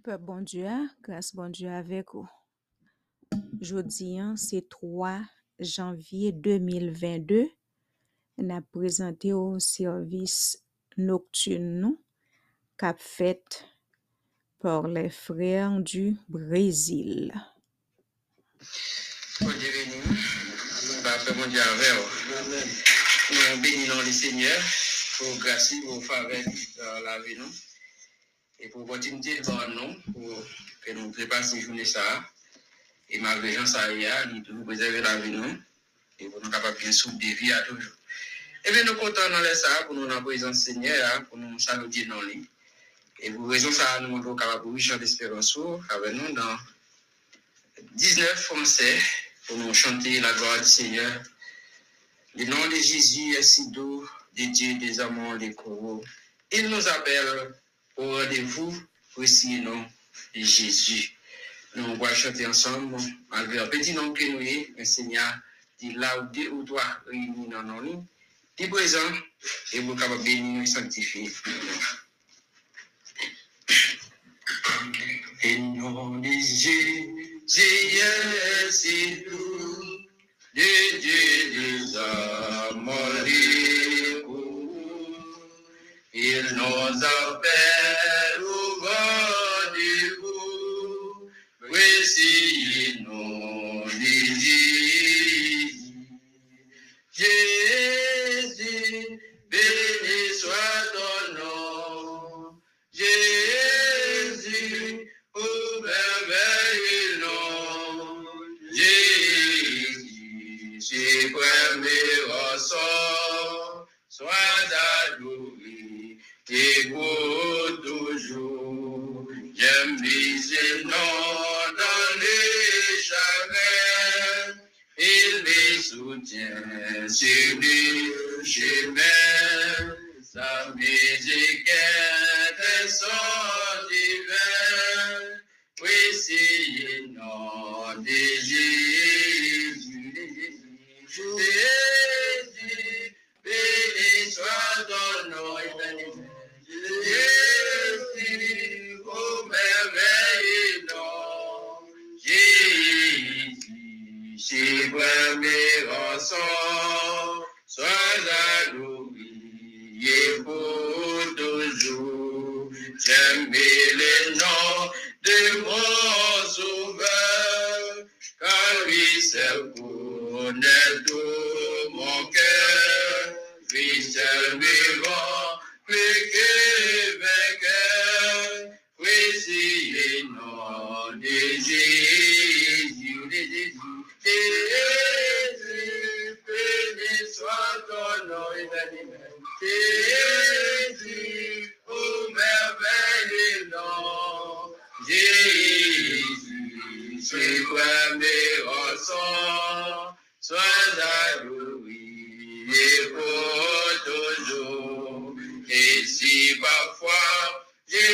Peuple bon Dieu, grâce bon Dieu avec vous. Hein, c'est 3 janvier 2022. On a présenté au service nocturne qu'a fait par les frères du Brésil. Bon Dieu béni, nous bah, bon Dieu avec vous. Nous bénissons le Seigneur pour grâce, pour faveur dans la vie nous. Et pour opportunité de nous, pour que nous préparions cette journée ça. Et malgré gens ça y a, nous toujours préserver la vie nous. Et pour nous capables bien souffler de vie à toujours. Et bien nous comptons dans les ça pour nous en présence Seigneur, pour nous saluer dans lui. Et pour raison ça, nous sommes capables de chanter d'espérance avec nous dans 19 Français pour nous chanter la gloire du Seigneur. Le nom de Jésus doux, de Dieu des amants, les coraux. Il nous appelle au rendez-vous, le nom de Jésus? Nous allons chanter ensemble, malgré un petit nom que nous avons, le Seigneur dit là où deux ou trois réunis dans nos noms, dit présent, et vous capable bénir et sanctifier. Et nom de Jésus, est si doux, de Dieu des. Il nous appelle au rendez-vous. Voici le nom de Jésus. Jésus, béni soit ton nom. Jésus, au merveilleux nom. Jésus, c'est premier ressort. Sois adoré et pour toujours. J'aime les noms dans les jamais. Il les soutient sur le chemin. Sa musique est son divin. Oui, nom de Jésus. Jésus, adoré pour toujours. J'aime le nom de mon sauveur, car seul connaît tout mon cœur.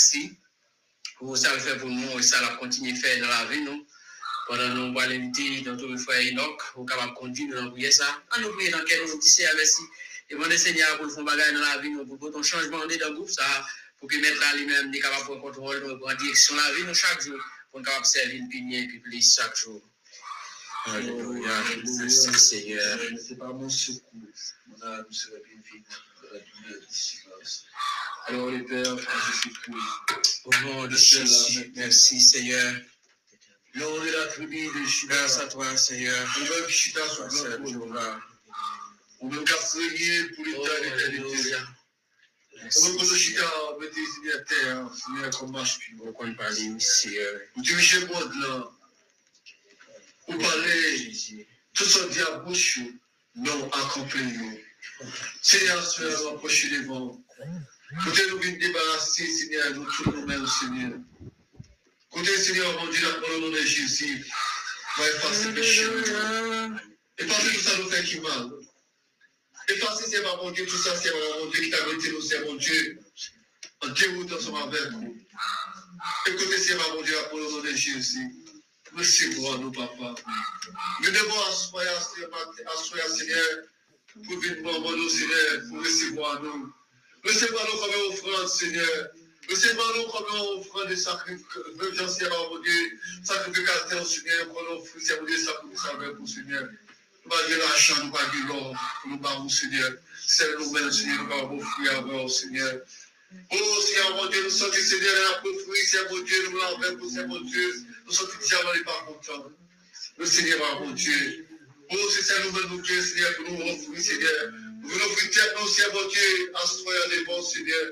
merci pour ça le fait pour nous et ça l'a continué à faire dans la vie nous. Pendant nous allons l'inviter dans tout le frère Enoch, pour capable continuer dans prier ça. On nous prier dans quel nous dit merci. Et demander Seigneur pour nous faire bagage dans la vie nous, pour ton changement dans le groupe ça, pour que mettre là lui-même est capable de prendre contrôle, nous prendre direction la vie nous chaque jour, pour nous capable servir le pilier et puis plus chaque jour. Alléluia. Merci Seigneur. C'est pas mon secours, mon âme serait bien la douleur du silence. Alors, les pères, frères et Jésus-Christ, Au nom de Jésus, merci Seigneur. l'on est la tribu de Grâce à toi Seigneur. ou même à ou même qu'à prier pour Oh, l'état d'éternité. Alléluia. Ou Merci même que le Seigneur. Chita mette ici à terre, Seigneur, comme marche puis On compte parler Seigneur. Ou diriger le monde là, ou parler, tout ce diable bouche, non accompli nous. Seigneur, Seigneur, nous approcher devant. Côté nous venons débarrasser, Seigneur, nous tous nous-mêmes, Seigneur. Côté Seigneur, mon Dieu, dans le nom de Jésus, va effacer le péché. Effacer tout ça nous fait qui mal. Effacer, c'est pas mon Dieu, tout ça, c'est mon Dieu qui t'a mené nous, c'est mon Dieu. En déroute ensemble avec nous. Écoutez, c'est pas mon Dieu, pour le nom de Jésus. Recevoir nous, papa. Nous devons asseoir, asseoir, Seigneur, pour venir pour nous, Seigneur, pour recevoir nous. Recevoir nous comme une offrande, Seigneur. Recevoir nous comme une offrande de sacrifice, Seigneur, mon Dieu. Sacrificateur, Seigneur, pour nous offrir, Seigneur, mon Dieu, sacrifice avec vous, Seigneur. Nous pas de l'argent, nous pas de l'or, pour nous battre, Seigneur. C'est nous-mêmes, Seigneur, nous pas offrir avec vous, Seigneur. Oh, Seigneur, mon Dieu, nous sommes, Seigneur, la offrir, Seigneur, mon Dieu, nous l'envers pour Seigneur, mon Dieu. Nous sommes diamants et pas contents. Le Seigneur, mon Dieu. Oh, c'est ça, nous Seigneur, pour nous offrir, Seigneur. Nous offrir tête, nous, Seigneur, mon Dieu, à ce moyen des bons, Seigneur.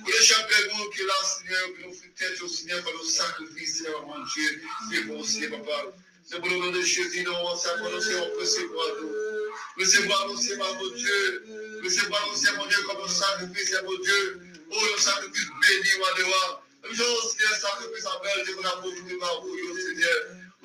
Pour le chapelet, nous, qui est là, Seigneur, nous offrir tête au Seigneur, pour nous sacrifier, Seigneur, mon Dieu. C'est bon, Seigneur, papa. C'est pour le nom de Jésus, nous, on s'accorde, Seigneur, on peut se voir, nous. Recevez-moi, nous, Seigneur, mon Dieu. Recevez-moi, nous, Seigneur, mon Dieu, comme un sacrifice, Seigneur, mon Dieu. Oh, le sacrifice béni, Wadewa. Nous Seigneur, sacrifice à belle, pour la pauvreté, ma vous,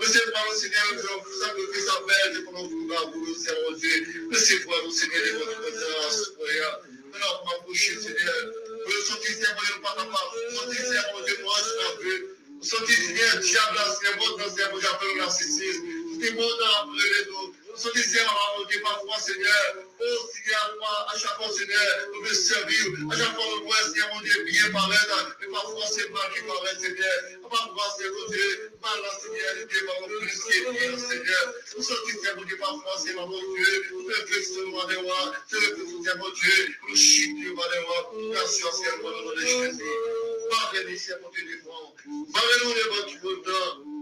Você fala o Senhor, eu sabe o que está aberto para o lugar do céu onde você fala o Senhor, eu vou fazer a sua não, uma puxa, Senhor. Eu só te servo, eu pago para só te servo de nós, para ver. Eu só te servo, diabo, nós servo, já pelo narcisismo. Mon Dieu, appelez nous. Sortir, Seigneur, mon Dieu, parfois, Seigneur. Oh, Seigneur, moi, à chaque fois, Seigneur, nous veut servir. À chaque fois, nous voyons, Seigneur, mon Dieu, bien paraître. Et parfois, c'est mal qui paraît, Seigneur. Parfois, mon Dieu, mal, Seigneur, mon bien, Seigneur. Nous Seigneur, mon Dieu, parfois, Seigneur, mon Dieu. Nous réfléchissons, mon Dieu, c'est Seigneur, mon Dieu. Nous chutons, mon Dieu, nom de Jésus. Pardonnez, Seigneur, mon Dieu. Pardonnez-nous les.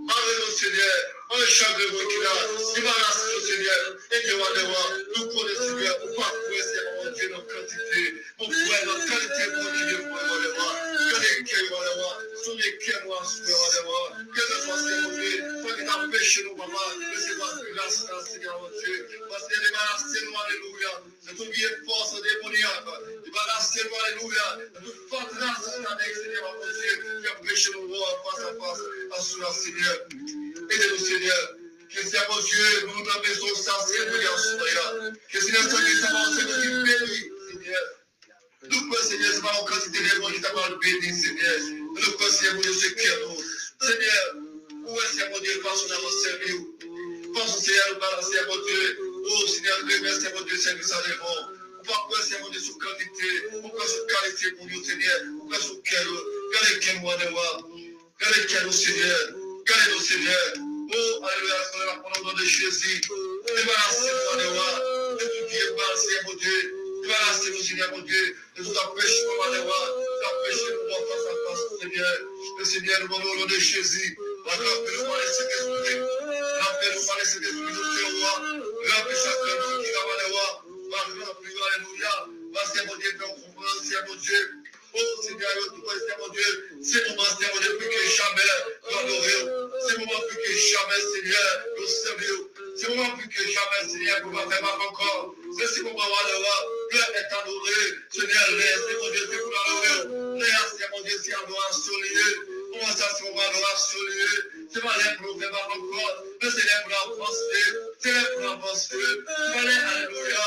Pardonnez-nous, Seigneur. On le chagrin qu'il a. Débarrasse-nous, Seigneur. Et Dieu, mon Dieu, nous connaissons, Seigneur. Pour trouver, Seigneur, mon Dieu, notre. Mon frère, notre qualité, mon Dieu, pour mon Dieu, que les cœurs, mon Dieu, sont les cœurs, Seigneur, mon Dieu. Que ce soit, Seigneur, mon Dieu, toi qui t'as péché, nous, papa. Recevez-moi, grâce, Seigneur, mon Dieu. Parce que débarrassez-nous, alléluia. De toute vieille force démoniaque. Débarrassez-nous, alléluia. De toute force satanique, Seigneur, mon Dieu. Qui a péché nous voir face à face. Assure, Seigneur. Aidez-nous, Seigneur. Que mon Dieu, nous nous maison ça, Seigneur, Seigneur. Que Seigneur, ce qui s'avance, Seigneur, qui bénit, Seigneur. Nous Seigneur, c'est pas en quantité de monde qui t'a mal béni, Seigneur. Nous pouvons, Seigneur, mon Dieu, ce. Seigneur, où est, Seigneur, mon Dieu, face à notre service? Pense, Seigneur, nous balancer, mon Dieu. Oh, Seigneur, remercie, mon Dieu, service à l'évent. pas quoi, Seigneur Dieu, sur quantité, pourquoi sur qualité pour nous, Seigneur, pourquoi sur quel, quel est de est quel, Seigneur, quel est le Seigneur, oh, alléluia, Seigneur, de Jésus, débarrassez-moi de voir, de tout qui est Seigneur mon Dieu, débarrassez-nous, Seigneur mon Dieu, de tout empêchement, de pour moi face à face, Seigneur, le Seigneur, nous au nom de Jésus, les Saint-Esprit, les Saint-Esprit, nous roi, rappelez chacun qui va le roi, alléluia, Seigneur mon Dieu, comprenons, Seigneur mon Dieu, Oh Seigneur, tout Seigneur mon Dieu, c'est moment, Seigneur mon Dieu, plus que jamais, d'adorer. C'est moment plus que jamais, Seigneur, moment plus que jamais, Seigneur, pour pas faire mal encore. C'est ce moment, Seigneur, Dieu est adoré. Seigneur, laisse, Seigneur mon Dieu, c'est pour l'adorer. Laisse, Seigneur mon Dieu, c'est adoration liée. Comment ça, c'est mon? C'est pour encore. Mais c'est là pour là pour avancer. C'est pas là, alléluia.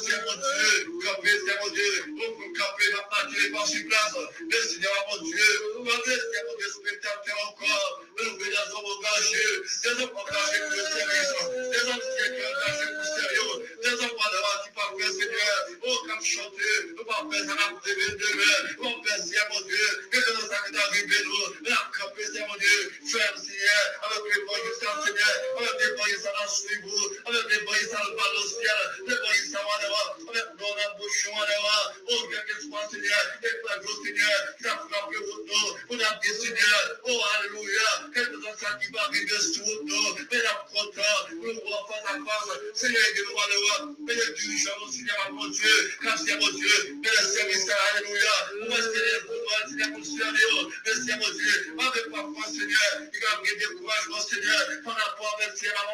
Seigneur mon Dieu, camper, Seigneur mon Dieu. Pour camper, ma partie, par sur place. Mais Seigneur mon Dieu, Seigneur mon Dieu, spectateur encore. Nous venons des hommes engagés. Pour le service. Des hommes qui sont engagés pour le sérieux. Des hommes qui parlent, Seigneur. Oh, comme. Nous pas faire ça pour demain, demain. Nous faire Seigneur mon Dieu. Que nous nous. La camper, Seigneur mon Dieu. Seigneur. Avec les Seigneur. Bouchons, on devoir. Oh, bien que soit, Seigneur. La gloire, Seigneur. Oh, à mon Dieu. Car c'est mon alléluia. Seigneur, Seigneur, mon Dieu. Avec Seigneur. Découragement, Seigneur. Par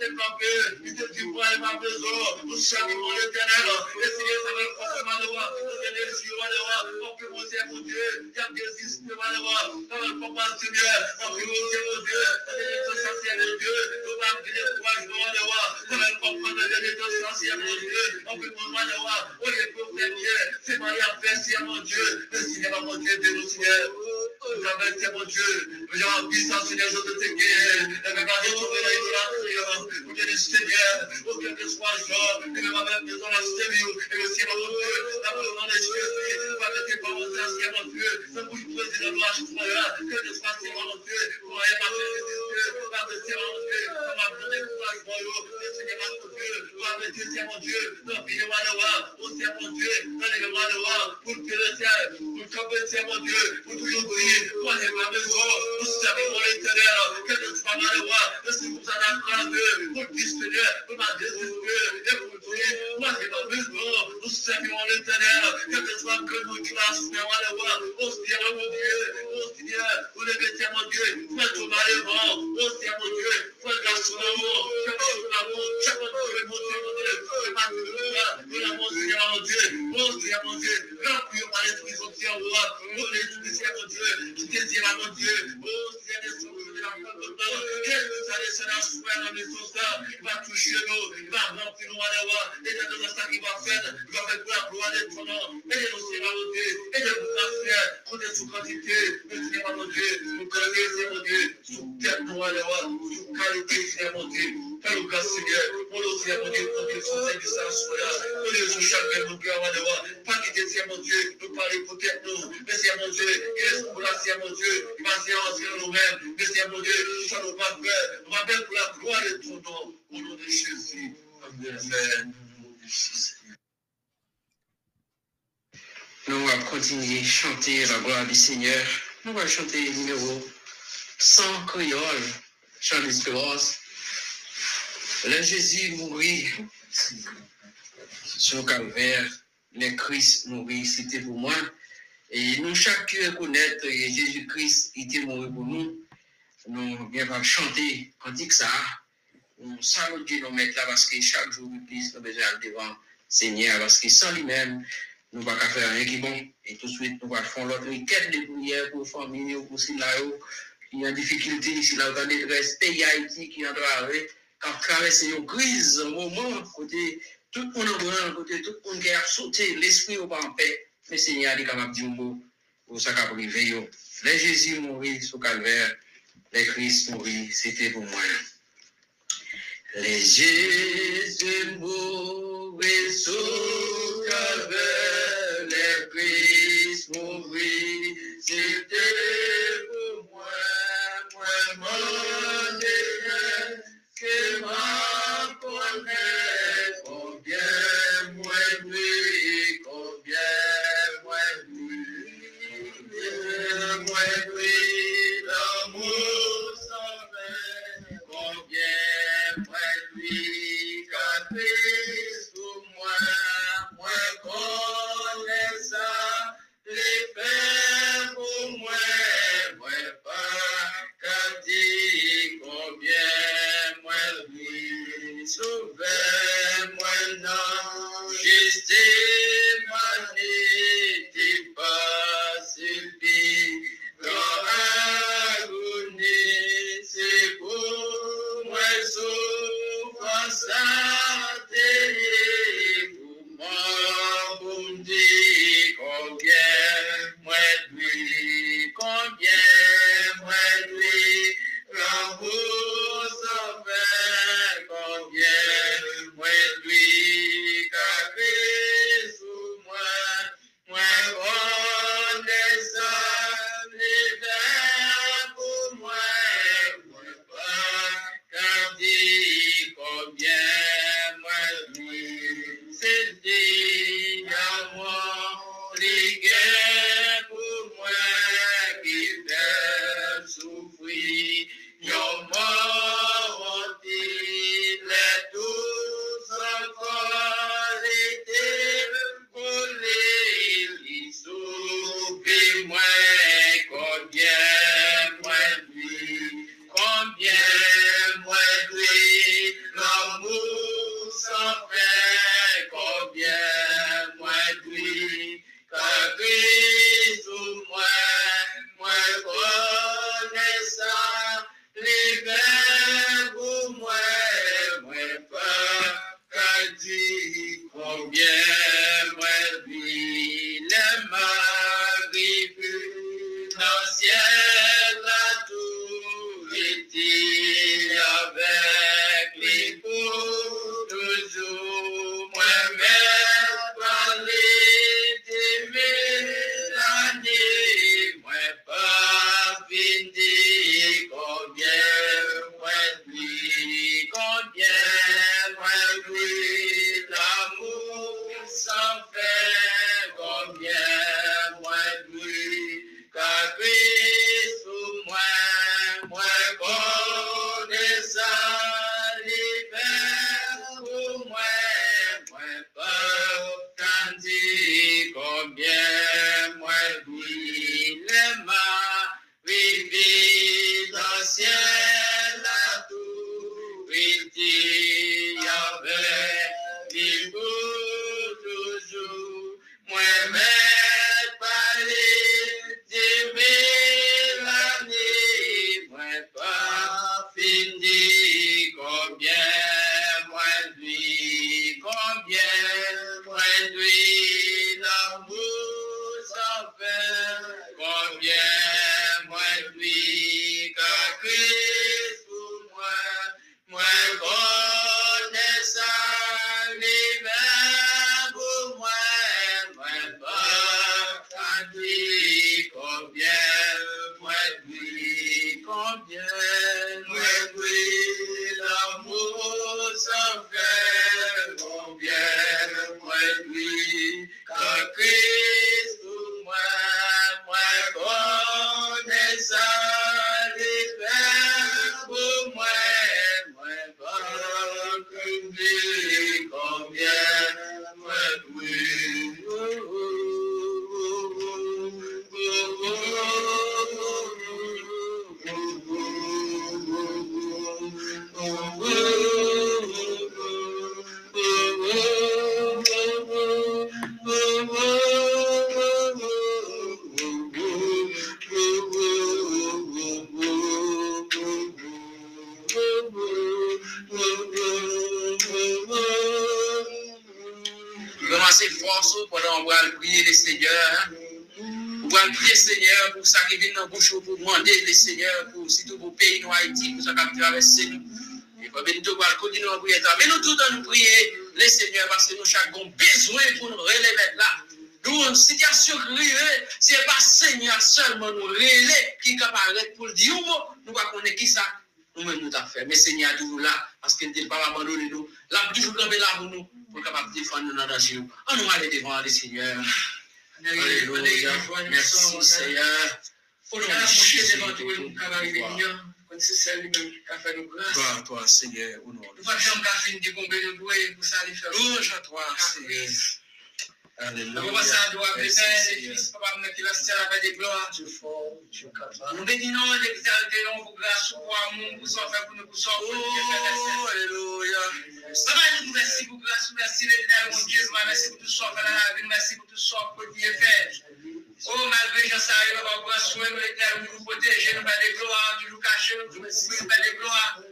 T'es campé. Il te dit, moi et ma maison. Nous saluons l'éternel. Et Seigneur, ça va le faire malheureux. Nous les. On peut monter, mon Dieu. Il y a des va le Seigneur. On peut monter, mon Dieu. Mon Dieu. Va de. On peut monter. On les faire. C'est moi qui a fait, Seigneur, mon Dieu. Le Seigneur, mon Dieu, de nous, Seigneur. Mon Dieu. Puissance, Seigneur, je te. Et à la idolatrie. Pour que le Seigneur, pour que ce soit jour, et même avec besoin de la Seigneur, et le Seigneur, mon Dieu, la parole de Jésus, va mettre tes paroles, Seigneur, mon Dieu, ça bouge président de la joie, que ce soit, Seigneur, mon Dieu, pour rien pas faire des Dieu, va me Seigneur, mon Dieu, ça va me donner courage, le Seigneur, mon Dieu, va me Seigneur, mon Dieu, dans le malheur, au Seigneur, mon Dieu, dans les malheur, pour que le ciel, pour camper, Seigneur, mon Dieu, pour ma mon que que grâce, pour dire, moi, c'est ma maison, nous servirons l'éternel, que ce soit que nous va voir, au Seigneur, mon Dieu, au Seigneur, vous le mettez, mon Dieu, faites tout malheur, au Seigneur, mon Dieu, faites grâce au amour, que vous l'amour, que vous le mon Dieu, mon Dieu, que ma Dieu, que mon Seigneur, mon Dieu, au Seigneur, mon Dieu, remplis par l'Esprit, son Seigneur, au l'Esprit, Seigneur, mon Dieu, qui désire, mon Dieu, au Seigneur, des souffles de la femme de Dieu, que nous allons se la dans les sauces, il va toucher nous, il va remplir nous, allez et de ça qu'il va faire, il va faire pour la de mon Dieu, aidez-nous, ma frère, comptez sous quantité, mais Seigneur, mon Dieu, mon Dieu, sous sous qualité, mon Dieu, nous, Seigneur, mon Dieu, pour que pour les mon pas quitter, Seigneur, mon Dieu, nous pour nous, mon Dieu, il est pour mon Dieu, nous-mêmes, mon Dieu, nous nous pour la gloire de de. Amen. Nous allons continuer à chanter la gloire du Seigneur. Nous allons chanter le numéro 100 créole, chant d'espérance. Le Jésus mourit sur le calvaire, le Christ mourit, c'était pour moi. Et nous, chacun connaître que Jésus-Christ était mort pour nous. Nous allons chanter dit ça. Nous saluons Dieu, nous mettons là parce que chaque jour, nous besoin devant Seigneur, parce que sans lui-même, nous pas faire rien qui bon. Et tout de suite, nous allons faire l'autre requête de prière pour les familles, pour ceux qui ont des difficultés ici, là, dans les pays Haïti qui ont traversé, qui une crise, un moment, côté, tout le monde en côté, tout le monde qui a sauté, l'esprit au en paix. Mais Seigneur, il est capable de dire un mot pour ça qu'a privé. Les Jésus mourir sur Calvaire, les Christ mourir, c'était pour moi. Les Jésus mourir sur Calvaire, Mourir, c'était pour moi. M'a connaît, combien moi lui, combien moi lui, moi lui, l'amour sans fin, combien moi lui, Yeah. Seigneur pour ça qui vient dans bouche pour demander les seigneurs pour surtout pour le pays nous Haïti pour ça qui traverser nous. Et pas Benito va continuer à prier. Mais nous tout nous prier les seigneurs parce que nous avons besoin pour nous relever là. Nous, une situation qui ce n'est pas Seigneur seulement nous relever qui est capable pour le dire, nous ne connaissons qui ça. Nous-mêmes nous fait. Mais Seigneur toujours là parce qu'il ne pas abandonné nous. Là, toujours là pour nous pour capable défendre nous le danger. On nous aller devant les seigneurs. Alléluia. Merci Seigneur. Gloire à toi, Seigneur, au nom de Jésus. Louange à toi, Seigneur. Nous bénissons et exaltons vos grâces pour amour, pour pour nous, pour son Oh, Alléluia. Papa, nous vous merci pour grâce, merci l'éternel, mon Dieu, merci pour tout fait dans la vie, merci pour tout ce qu'on Dieu fait. Oh, malgré que ça arrive, on va soin de l'éternel, nous protéger, nous faire des gloires, nous nous cacher, nous nous faire des gloires.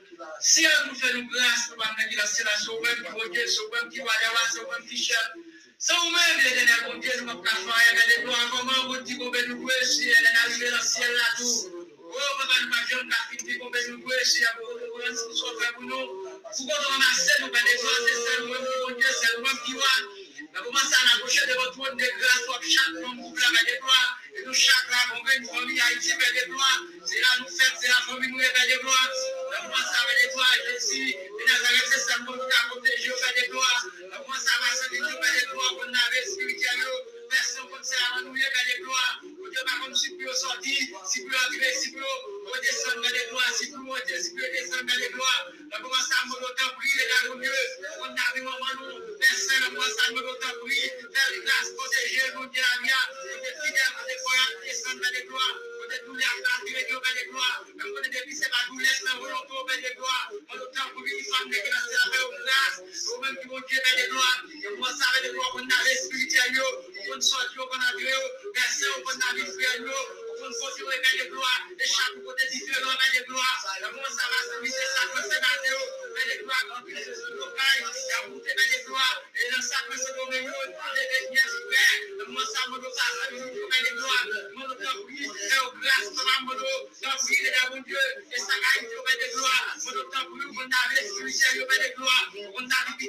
Si on nous fait nous grâce, nous va mettre la c'est la sauver, pour Dieu, sauver, qui va y avoir, sauver, qui cherche. Sa ou men vle dene konti nou pap ka fwa, ebe de do an koman konti koube nou kwe si, ebe nan jve nan siel la tou. Ou koman nou pa vyon ka finti koube nou kwe si, ebe ou an sou fwe pou nou. Fou kon nan an se nou pe de fwa, se se nou mwen pou konti, se nou mwen ki wan. Comment ça, on a couché de votre trône de grâce, pour chaque homme, vous l'avez des gloires. Et nous, chaque là, on veut une famille Haïti, fait des gloires. C'est là, nous faites, c'est la famille, nous, fait des gloires. Mais comment ça, avec des gloires, Jésus, et Nazareth, c'est ça, nous, qui a protégé, fait des gloires. Mais comment ça va, spirituel, personne nous, des gloires. Dieu, pas comme si vous si vous arrivez, si vous descendez dans les gloires, si vous descendez dans les gloires. Mon autant prier, les gars, on a vu moment, nous, personne, prier, faire grâce, protéger, nous, Dieu, la vie, on est fidèle, on est croyant, descendre les gloires. Est tous les acteurs qui sont dans les gloires. On est depuis, c'est pas douleur, c'est un volonté des gloires. On autant pour grâce, même qui Dieu les gloires. Moi, ça avec les à nous, au grâce, comme un mono, dans le prix de ça va être au des gloires, moi, le temps pris, on a les spirituels, au des gloires, on a les petites personnes, on a les madame, des gloires, il fait des gloires, et moi, ça, on a les sols, des gloires, c'est lui qui fait des gloires, c'est moi, ça, on a les spirituels, au des gloires, et au grâce, comme un, et nous, pas comme ça, on veut, on veut nous trouver des gloires, et dans le temps pris,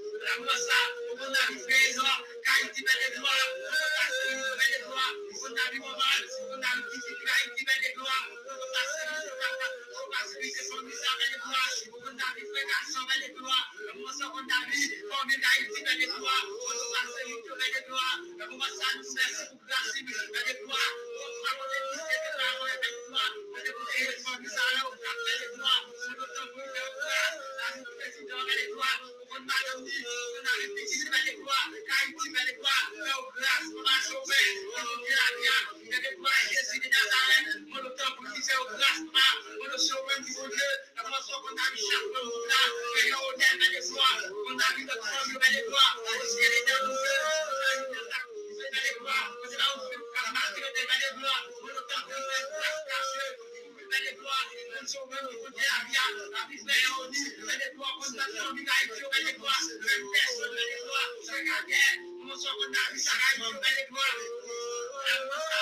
Mwen nan vi mwen man, mwen nan vi ki ki la iti men de gloa, mwen nan se li se pa pa. Gloires, on a vu frégation des gloires, la vie, le au grâce, Mwen so kon da vi sa ray, mwen mwen le gloa. Mwen mwen sa,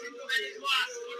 mwen mwen le gloa.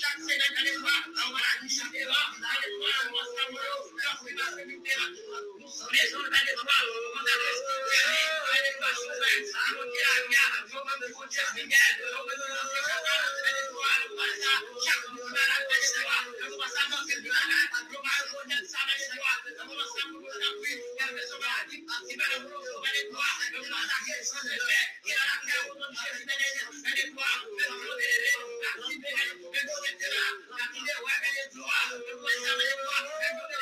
Chak se nan kade kwa, nan wala di chak e la, nan kade kwa, nan wala sa mwen. Gloires, dans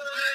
Yeah.